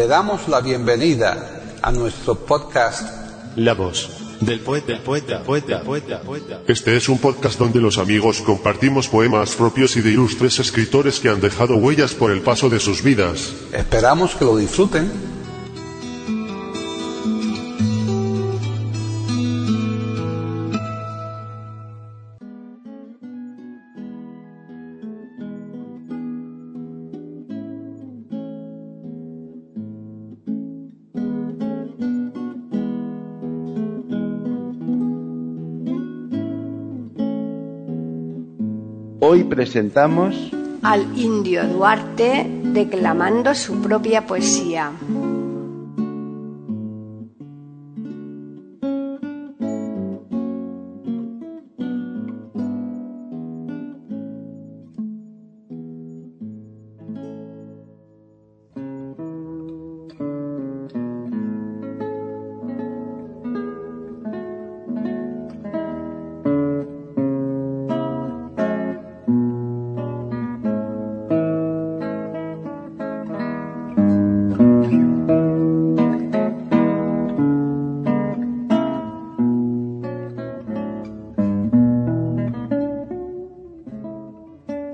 Le damos la bienvenida a nuestro podcast La voz del poeta, poeta, poeta, poeta, poeta. Este es un podcast donde los amigos compartimos poemas propios y de ilustres escritores que han dejado huellas por el paso de sus vidas. Esperamos que lo disfruten. Hoy presentamos al indio Duarte declamando su propia poesía.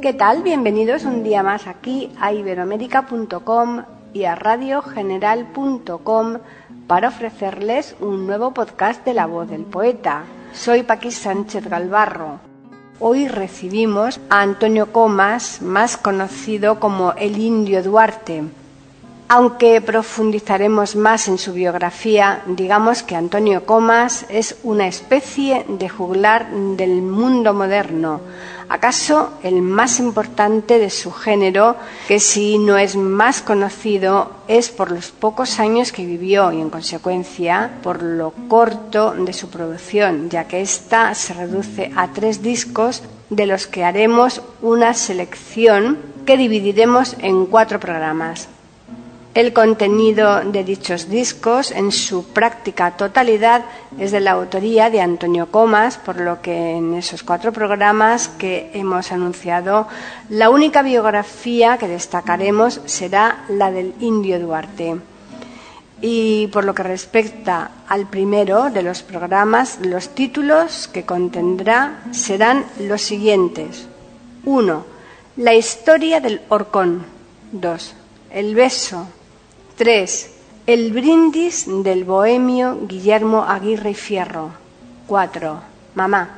¿Qué tal? Bienvenidos un día más aquí a iberoamérica.com y a radiogeneral.com para ofrecerles un nuevo podcast de La Voz del Poeta. Soy Paqui Sánchez Galvarro. Hoy recibimos a Antonio Comas, más conocido como el Indio Duarte. Aunque profundizaremos más en su biografía, digamos que Antonio Comas es una especie de juglar del mundo moderno, acaso el más importante de su género, que si no es más conocido es por los pocos años que vivió y en consecuencia por lo corto de su producción, ya que ésta se reduce a tres discos de los que haremos una selección que dividiremos en cuatro programas. El contenido de dichos discos, en su práctica totalidad, es de la autoría de Antonio Comas, por lo que en esos cuatro programas que hemos anunciado, la única biografía que destacaremos será la del Indio Duarte. Y por lo que respecta al primero de los programas, los títulos que contendrá serán los siguientes. 1. La historia del horcón. 2. El beso. 3. El brindis del bohemio Guillermo Aguirre Fierro. 4. Mamá.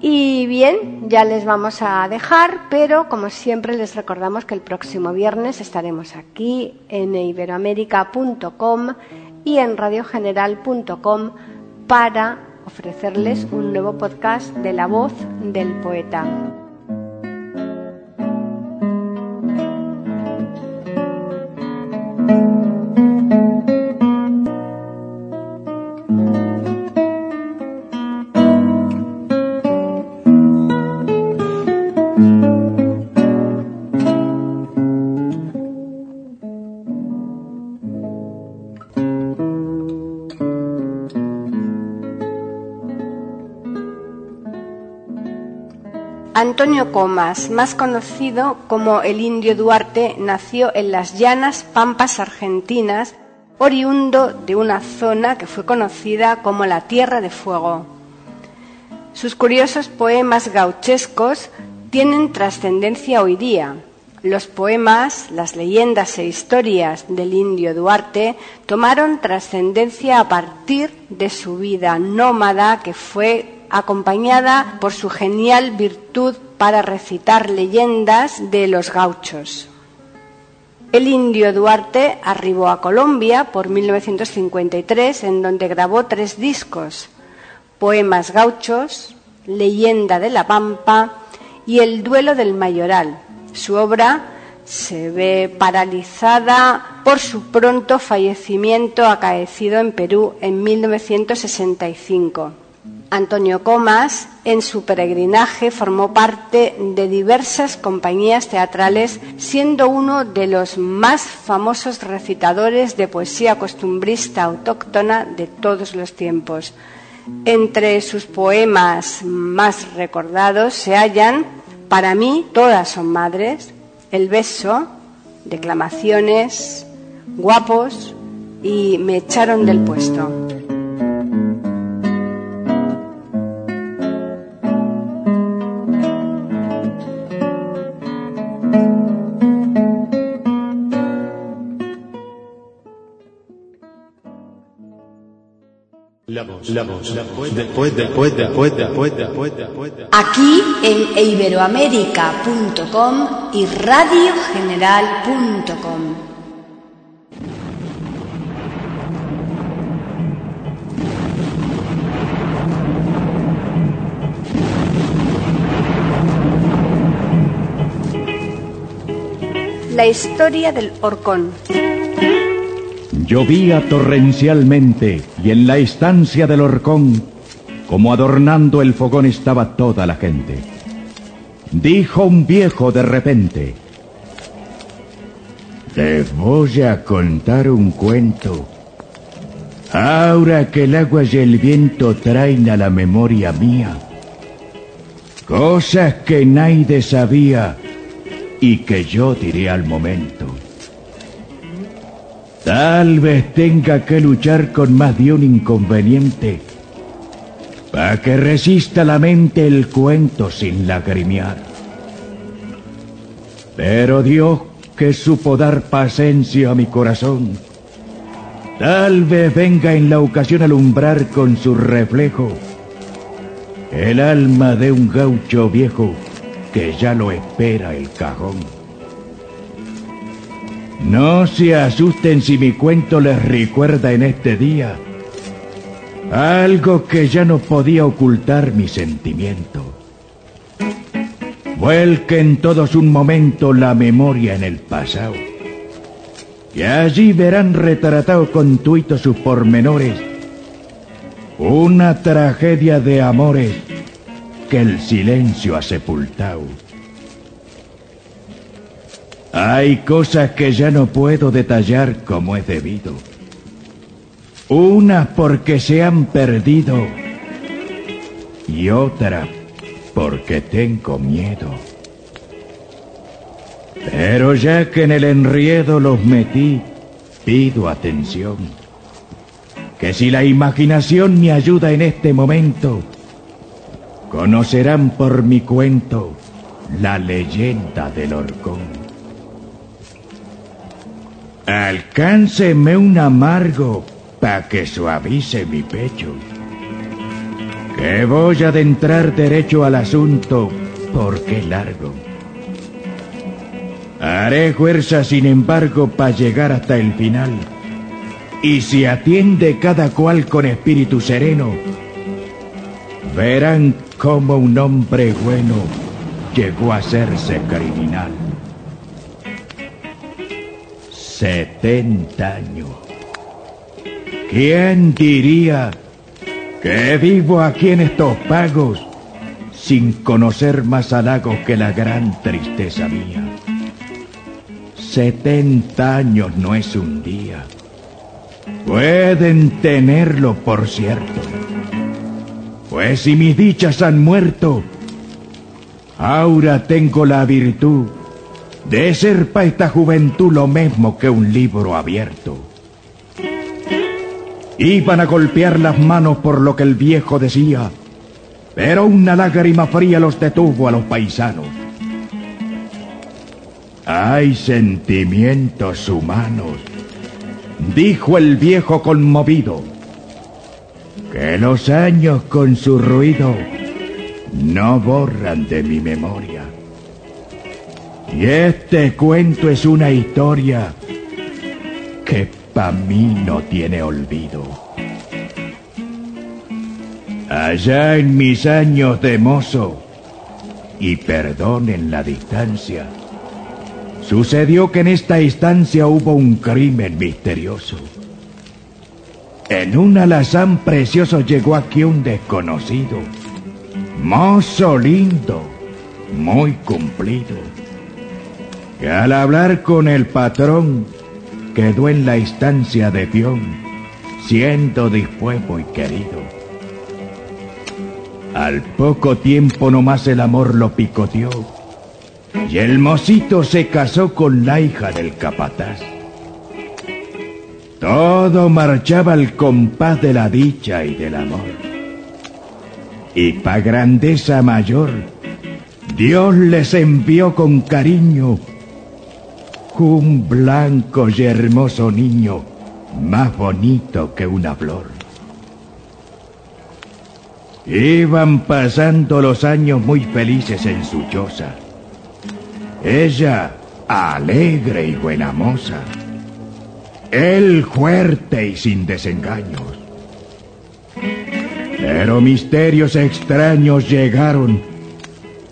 Y bien, ya les vamos a dejar, pero como siempre les recordamos que el próximo viernes estaremos aquí en iberoamérica.com y en radiogeneral.com para ofrecerles un nuevo podcast de la voz del poeta. Antonio Comas, más conocido como el Indio Duarte, nació en las llanas pampas argentinas, oriundo de una zona que fue conocida como la Tierra de Fuego. Sus curiosos poemas gauchescos tienen trascendencia hoy día. Los poemas, las leyendas e historias del indio Duarte tomaron trascendencia a partir de su vida nómada que fue acompañada por su genial virtud para recitar leyendas de los gauchos. El indio Duarte arribó a Colombia por 1953, en donde grabó tres discos, Poemas gauchos, Leyenda de la Pampa y El duelo del Mayoral. Su obra se ve paralizada por su pronto fallecimiento acaecido en Perú en 1965. Antonio Comas, en su peregrinaje, formó parte de diversas compañías teatrales, siendo uno de los más famosos recitadores de poesía costumbrista autóctona de todos los tiempos. Entre sus poemas más recordados se hallan, para mí, todas son madres, El beso, declamaciones, guapos y me echaron del puesto. La voz, la voz, la voz, después, después, después, después, después, después. Aquí en iberoamérica.com y radiogeneral.com. La historia del horcón. Llovía torrencialmente y en la estancia del horcón, como adornando el fogón estaba toda la gente. Dijo un viejo de repente, Les voy a contar un cuento. Ahora que el agua y el viento traen a la memoria mía cosas que nadie sabía y que yo diré al momento. Tal vez tenga que luchar con más de un inconveniente para que resista la mente el cuento sin lagrimear. Pero Dios que supo dar paciencia a mi corazón, tal vez venga en la ocasión alumbrar con su reflejo el alma de un gaucho viejo que ya lo espera el cajón. No se asusten si mi cuento les recuerda en este día algo que ya no podía ocultar mi sentimiento. Vuelquen todos un momento la memoria en el pasado. Y allí verán retratado con tuitos sus pormenores una tragedia de amores que el silencio ha sepultado. Hay cosas que ya no puedo detallar como es debido. Unas porque se han perdido y otras porque tengo miedo. Pero ya que en el enriedo los metí, pido atención. Que si la imaginación me ayuda en este momento, conocerán por mi cuento la leyenda del horcón. Alcánceme un amargo pa' que suavice mi pecho. Que voy a adentrar derecho al asunto porque largo. Haré fuerza, sin embargo, para llegar hasta el final. Y si atiende cada cual con espíritu sereno, verán cómo un hombre bueno llegó a hacerse criminal. Setenta años. ¿Quién diría que vivo aquí en estos pagos sin conocer más halagos que la gran tristeza mía? Setenta años no es un día. Pueden tenerlo, por cierto. Pues si mis dichas han muerto, ahora tengo la virtud de ser para esta juventud lo mismo que un libro abierto. Iban a golpear las manos por lo que el viejo decía, pero una lágrima fría los detuvo a los paisanos. Hay sentimientos humanos, dijo el viejo conmovido, que los años con su ruido no borran de mi memoria. Y este cuento es una historia que para mí no tiene olvido. Allá en mis años de mozo, y perdonen la distancia, sucedió que en esta instancia hubo un crimen misterioso. En un alazán precioso llegó aquí un desconocido, mozo lindo, muy cumplido al hablar con el patrón quedó en la instancia de peón, siendo dispuesto y querido. Al poco tiempo nomás el amor lo picoteó y el mocito se casó con la hija del capataz. Todo marchaba al compás de la dicha y del amor. Y pa' grandeza mayor, Dios les envió con cariño un blanco y hermoso niño, más bonito que una flor. Iban pasando los años muy felices en su choza. Ella, alegre y buena moza. Él fuerte y sin desengaños. Pero misterios extraños llegaron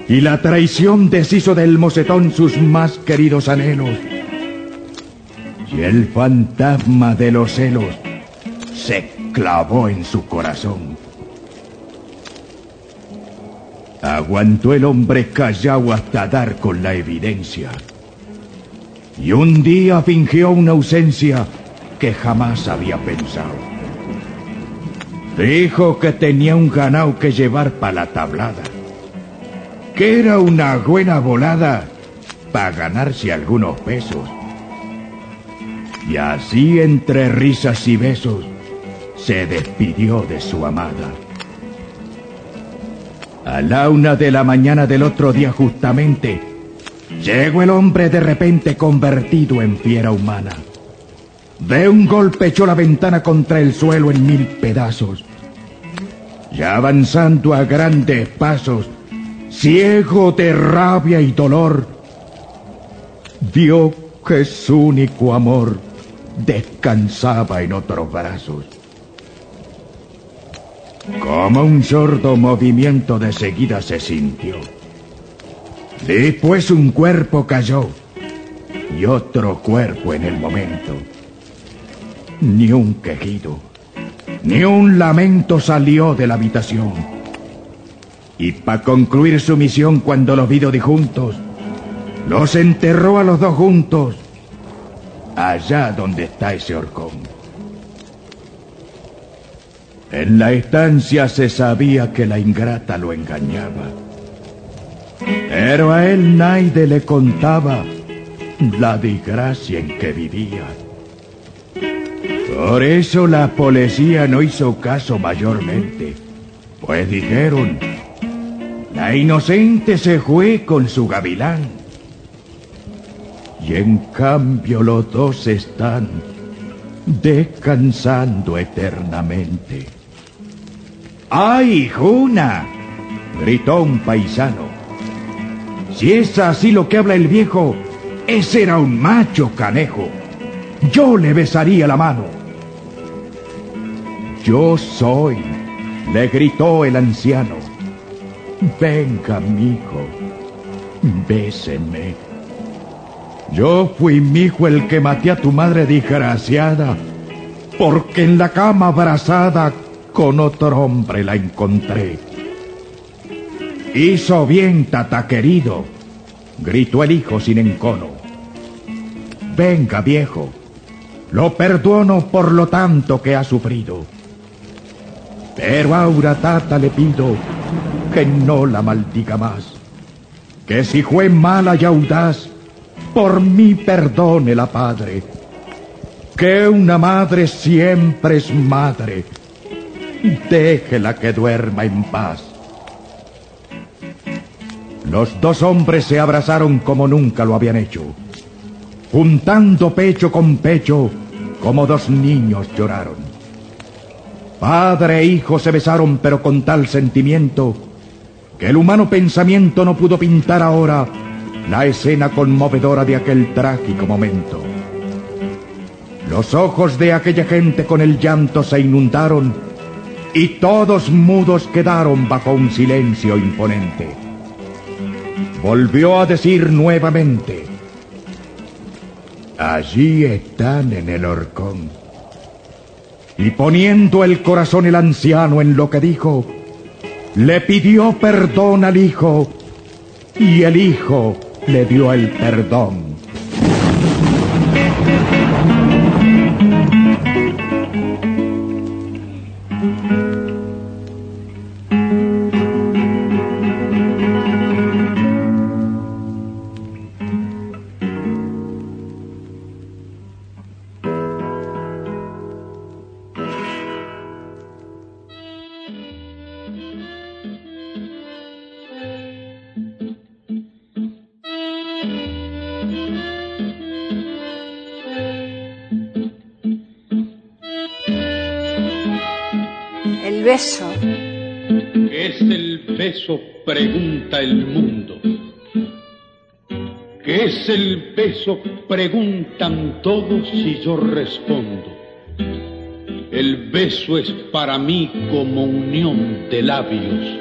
y la traición deshizo del mocetón sus más queridos anhelos. Y el fantasma de los celos se clavó en su corazón. Aguantó el hombre callado hasta dar con la evidencia. Y un día fingió una ausencia que jamás había pensado. Dijo que tenía un ganado que llevar para la tablada. Que era una buena volada para ganarse algunos pesos. Y así entre risas y besos se despidió de su amada. A la una de la mañana del otro día justamente, llegó el hombre de repente convertido en fiera humana. De un golpe echó la ventana contra el suelo en mil pedazos. Y avanzando a grandes pasos, ciego de rabia y dolor, vio que su único amor descansaba en otros brazos. Como un sordo movimiento de seguida se sintió. Después un cuerpo cayó y otro cuerpo en el momento. Ni un quejido, ni un lamento salió de la habitación. Y para concluir su misión cuando los vio juntos, los enterró a los dos juntos, allá donde está ese horcón. En la estancia se sabía que la ingrata lo engañaba. Pero a él nadie le contaba la desgracia en que vivía. Por eso la policía no hizo caso mayormente, pues dijeron, la inocente se fue con su gavilán. Y en cambio los dos están descansando eternamente. ¡Ay, Juna! gritó un paisano. Si es así lo que habla el viejo, ese era un macho canejo. Yo le besaría la mano. Yo soy, le gritó el anciano. Venga, mijo, béseme. Yo fui, mijo, el que maté a tu madre desgraciada, porque en la cama abrazada con otro hombre la encontré. Hizo bien, tata querido, gritó el hijo sin encono. Venga, viejo, lo perdono por lo tanto que ha sufrido. Pero ahora, tata, le pido que no la maldiga más. Que si fue mala y audaz, por mí perdone la padre. Que una madre siempre es madre Déjela que duerma en paz. Los dos hombres se abrazaron como nunca lo habían hecho, juntando pecho con pecho como dos niños lloraron. Padre e hijo se besaron pero con tal sentimiento que el humano pensamiento no pudo pintar ahora la escena conmovedora de aquel trágico momento. Los ojos de aquella gente con el llanto se inundaron y todos mudos quedaron bajo un silencio imponente. Volvió a decir nuevamente, allí están en el horcón. Y poniendo el corazón el anciano en lo que dijo, le pidió perdón al hijo y el hijo le dio el perdón. ¿Qué es el beso? Pregunta el mundo. ¿Qué es el beso? Preguntan todos y yo respondo. El beso es para mí como unión de labios.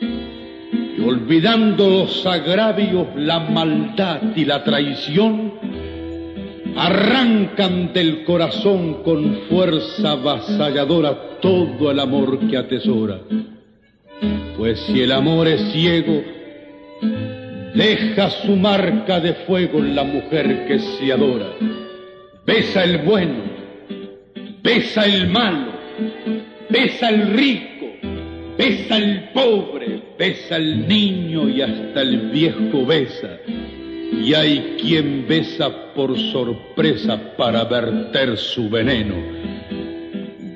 Y olvidando los agravios, la maldad y la traición, arrancan del corazón con fuerza avasalladora todo el amor que atesora. Pues si el amor es ciego, deja su marca de fuego en la mujer que se adora. Besa el bueno, besa el malo, besa el rico, besa el pobre, besa el niño y hasta el viejo besa. Y hay quien besa por sorpresa para verter su veneno.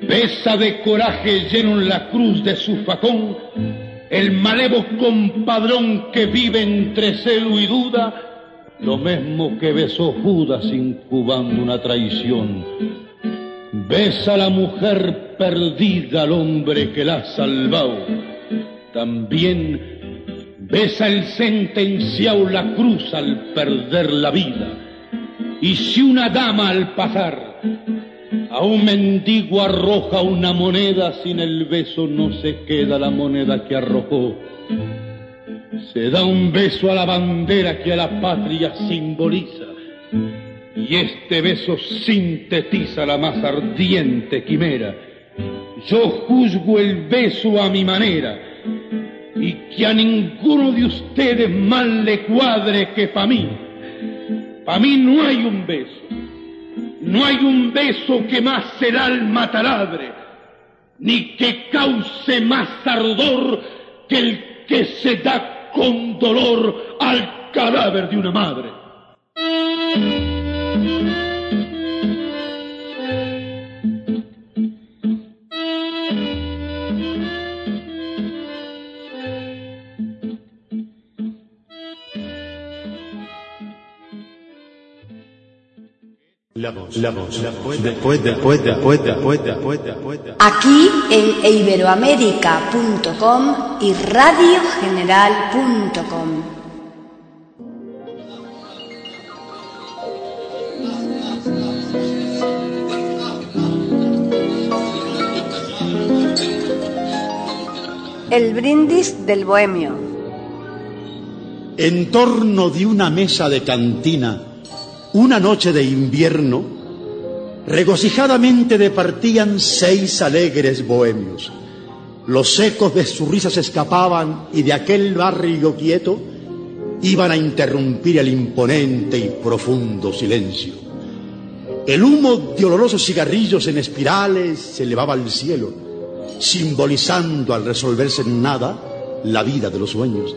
Besa de coraje lleno en la cruz de su facón el malevo compadrón que vive entre celo y duda, lo mismo que besó Judas incubando una traición. Besa la mujer perdida al hombre que la ha salvado. También besa el sentenciado la cruz al perder la vida. Y si una dama al pasar a un mendigo arroja una moneda, sin el beso no se queda la moneda que arrojó. Se da un beso a la bandera que a la patria simboliza. Y este beso sintetiza la más ardiente quimera. Yo juzgo el beso a mi manera que a ninguno de ustedes mal le cuadre que para mí. Para mí no hay un beso no hay un beso que más el alma taladre, ni que cause más ardor que el que se da con dolor al cadáver de una madre. Aquí en iberoamérica.com y radiogeneral.com. El brindis del bohemio. En torno de una mesa de cantina, una noche de invierno, regocijadamente departían seis alegres bohemios. Los ecos de sus risas escapaban y de aquel barrio quieto iban a interrumpir el imponente y profundo silencio. El humo de olorosos cigarrillos en espirales se elevaba al cielo, simbolizando al resolverse en nada la vida de los sueños.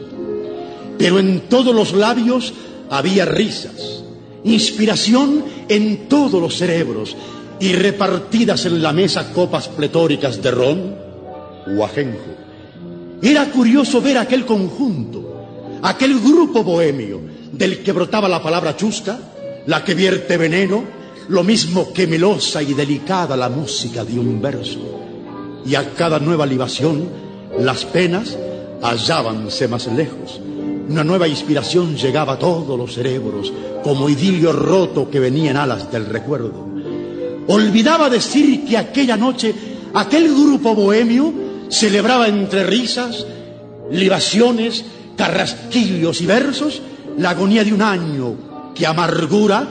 Pero en todos los labios había risas, inspiración en todos los cerebros y repartidas en la mesa copas pletóricas de ron o ajenjo. Era curioso ver aquel conjunto, aquel grupo bohemio del que brotaba la palabra chusca, la que vierte veneno, lo mismo que melosa y delicada la música de un verso. Y a cada nueva libación, las penas hallábanse más lejos. Una nueva inspiración llegaba a todos los cerebros, como idilio roto que venía en alas del recuerdo. Olvidaba decir que aquella noche aquel grupo bohemio celebraba entre risas, libaciones, carrasquillos y versos la agonía de un año que amargura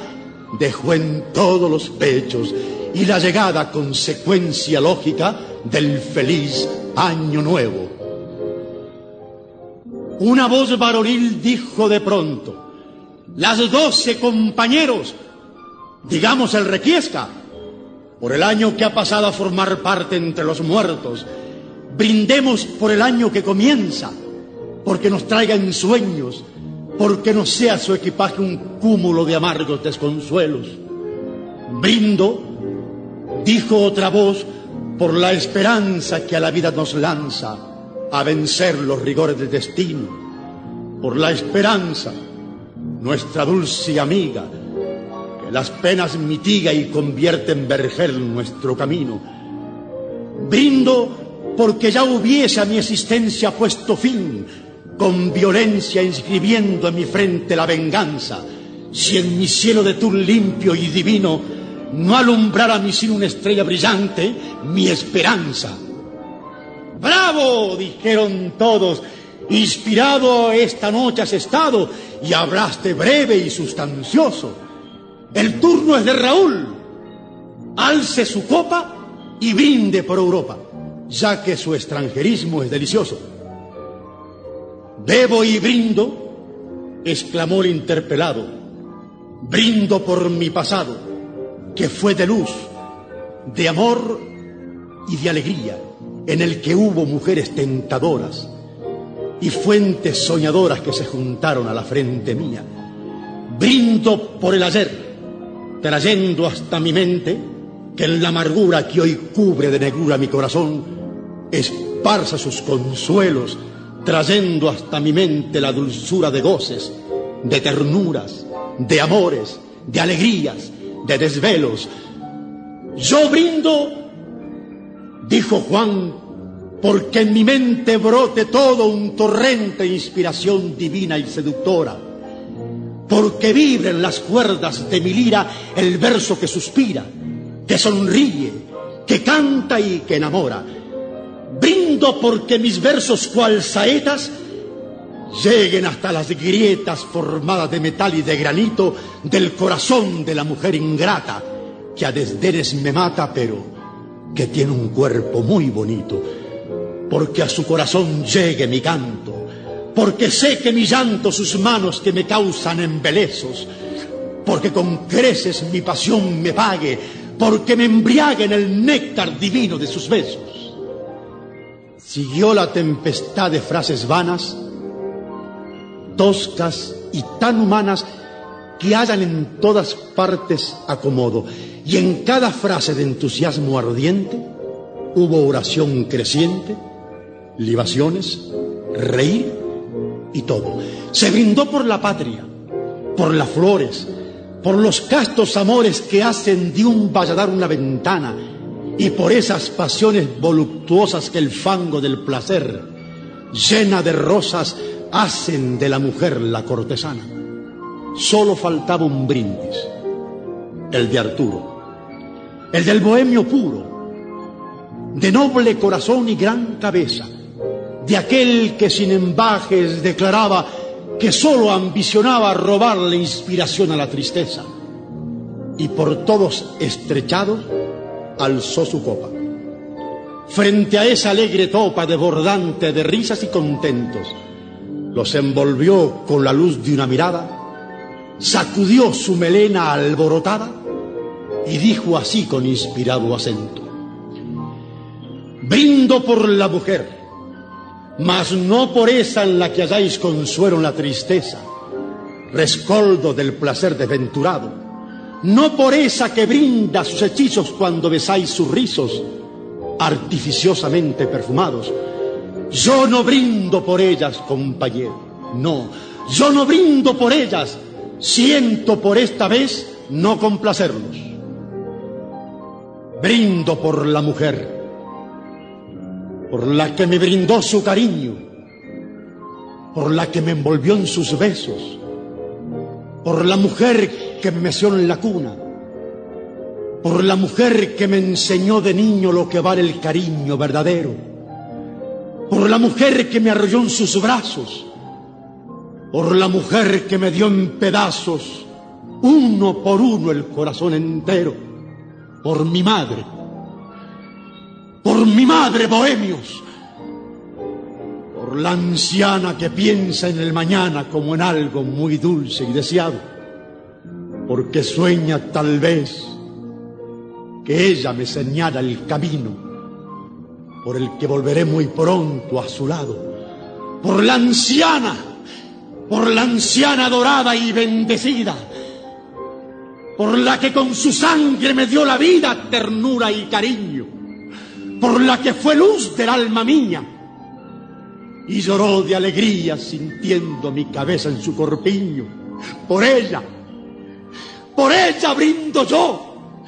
dejó en todos los pechos y la llegada consecuencia lógica del feliz año nuevo. Una voz varonil dijo de pronto, las doce compañeros, digamos el requiesca, por el año que ha pasado a formar parte entre los muertos, brindemos por el año que comienza, porque nos traiga en sueños, porque no sea su equipaje un cúmulo de amargos desconsuelos. Brindo, dijo otra voz, por la esperanza que a la vida nos lanza a vencer los rigores del destino, por la esperanza, nuestra dulce amiga, que las penas mitiga y convierte en vergel nuestro camino. Brindo porque ya hubiese a mi existencia puesto fin, con violencia inscribiendo en mi frente la venganza, si en mi cielo de tur limpio y divino no alumbrara mi sin una estrella brillante, mi esperanza. ¡Bravo! dijeron todos. Inspirado esta noche has estado y hablaste breve y sustancioso. El turno es de Raúl. Alce su copa y brinde por Europa, ya que su extranjerismo es delicioso. Bebo y brindo, exclamó el interpelado. Brindo por mi pasado, que fue de luz, de amor y de alegría, en el que hubo mujeres tentadoras y fuentes soñadoras que se juntaron a la frente mía. Brindo por el ayer, trayendo hasta mi mente que en la amargura que hoy cubre de negrura mi corazón, esparza sus consuelos, trayendo hasta mi mente la dulzura de goces, de ternuras, de amores, de alegrías, de desvelos. Yo brindo, dijo Juan, porque en mi mente brote todo un torrente de inspiración divina y seductora, porque vibren las cuerdas de mi lira el verso que suspira, que sonríe, que canta y que enamora. Brindo porque mis versos cual saetas lleguen hasta las grietas formadas de metal y de granito del corazón de la mujer ingrata que a desdenes me mata pero que tiene un cuerpo muy bonito porque a su corazón llegue mi canto porque sé que mi llanto sus manos que me causan embelezos porque con creces mi pasión me pague porque me embriague en el néctar divino de sus besos siguió la tempestad de frases vanas toscas y tan humanas que hallan en todas partes acomodo. Y en cada frase de entusiasmo ardiente hubo oración creciente, libaciones, reír y todo. Se brindó por la patria, por las flores, por los castos amores que hacen de un valladar una ventana y por esas pasiones voluptuosas que el fango del placer, llena de rosas, hacen de la mujer la cortesana. Solo faltaba un brindis, el de Arturo, el del bohemio puro, de noble corazón y gran cabeza, de aquel que sin embajes declaraba que solo ambicionaba robar la inspiración a la tristeza, y por todos estrechados alzó su copa. Frente a esa alegre topa desbordante de risas y contentos, los envolvió con la luz de una mirada, sacudió su melena alborotada y dijo así con inspirado acento, brindo por la mujer, mas no por esa en la que halláis consuelo en la tristeza, rescoldo del placer desventurado, no por esa que brinda sus hechizos cuando besáis sus rizos, artificiosamente perfumados, yo no brindo por ellas, compañero. No, yo no brindo por ellas. Siento por esta vez no complacerlos. Brindo por la mujer, por la que me brindó su cariño, por la que me envolvió en sus besos, por la mujer que me meció en la cuna, por la mujer que me enseñó de niño lo que vale el cariño verdadero por la mujer que me arrolló en sus brazos, por la mujer que me dio en pedazos, uno por uno el corazón entero, por mi madre, por mi madre, bohemios, por la anciana que piensa en el mañana como en algo muy dulce y deseado, porque sueña tal vez que ella me señala el camino por el que volveré muy pronto a su lado, por la anciana, por la anciana dorada y bendecida, por la que con su sangre me dio la vida, ternura y cariño, por la que fue luz del alma mía, y lloró de alegría sintiendo mi cabeza en su corpiño, por ella, por ella brindo yo,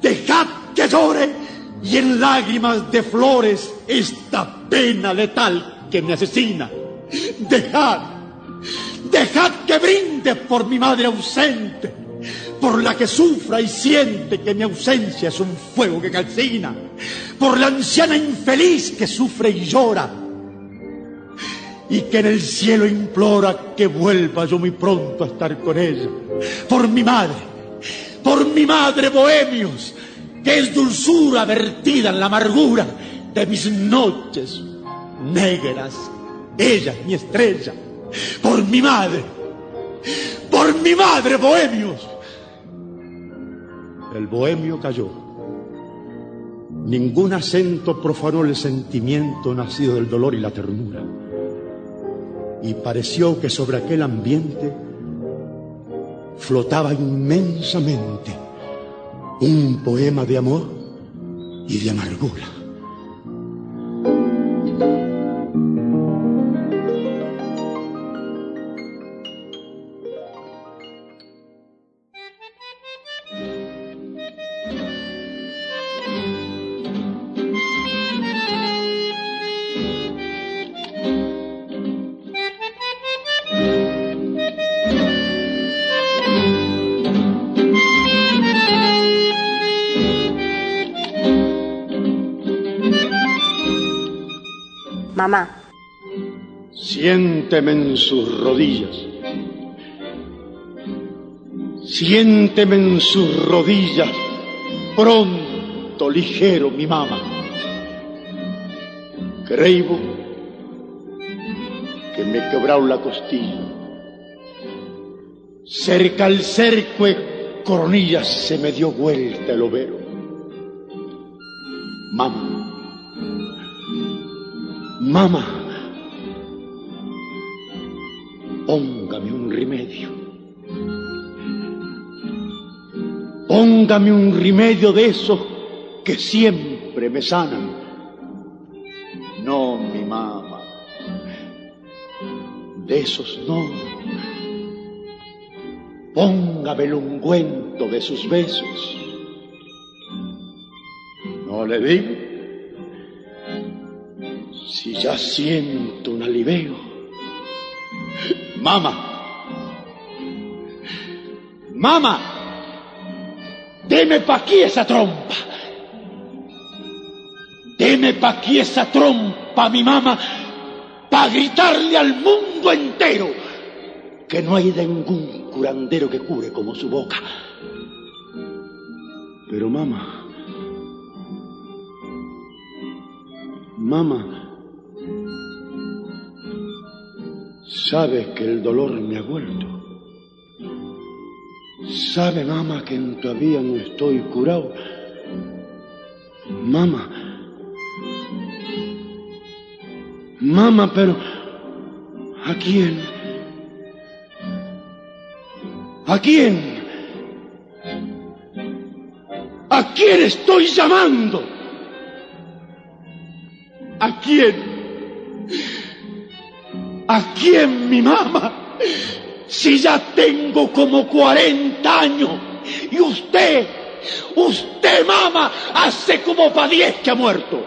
dejad que llore y en lágrimas de flores esta pena letal que me asesina. Dejad, dejad que brinde por mi madre ausente, por la que sufra y siente que mi ausencia es un fuego que calcina, por la anciana infeliz que sufre y llora, y que en el cielo implora que vuelva yo muy pronto a estar con ella, por mi madre, por mi madre, bohemios, que es dulzura vertida en la amargura de mis noches negras, ella mi estrella, por mi madre, por mi madre, bohemios. El bohemio cayó. Ningún acento profanó el sentimiento nacido del dolor y la ternura. Y pareció que sobre aquel ambiente flotaba inmensamente un poema de amor y de amargura. Siénteme en sus rodillas. Siénteme en sus rodillas. Pronto, ligero, mi mamá. Creo que me he quebrado la costilla. Cerca al cerco de coronillas se me dio vuelta el overo. Mamá. Mamá, póngame un remedio. Póngame un remedio de esos que siempre me sanan. No, mi mamá. De esos no. Póngame el ungüento de sus besos. No le digo si ya siento un alivio. Mamá, mamá, deme pa' aquí esa trompa. Deme pa' aquí esa trompa, mi mamá, pa' gritarle al mundo entero que no hay ningún curandero que cure como su boca. Pero mamá, mamá, Sabes que el dolor me ha vuelto. Sabe, mamá, que todavía no estoy curado. Mamá. Mamá, pero ¿a quién? ¿A quién? ¿A quién estoy llamando? ¿A quién? ¿A quién mi mamá? Si ya tengo como 40 años y usted, usted mamá, hace como para 10 que ha muerto.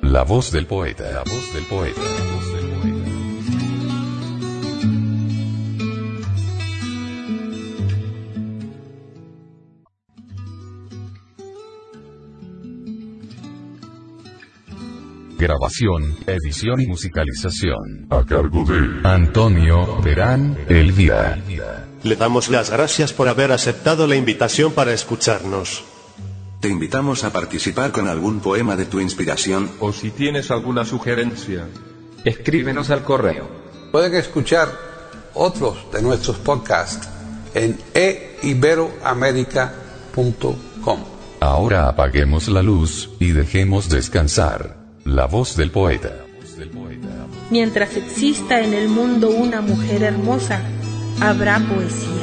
La voz del poeta, la voz del poeta, la voz del poeta. Grabación, edición y musicalización. A cargo de Antonio Verán Elvira. Le damos las gracias por haber aceptado la invitación para escucharnos. Te invitamos a participar con algún poema de tu inspiración O si tienes alguna sugerencia, escríbenos al correo. Pueden escuchar otros de nuestros podcasts en eiberoamerica.com. Ahora apaguemos la luz y dejemos descansar. La voz del poeta. Mientras exista en el mundo una mujer hermosa, habrá poesía.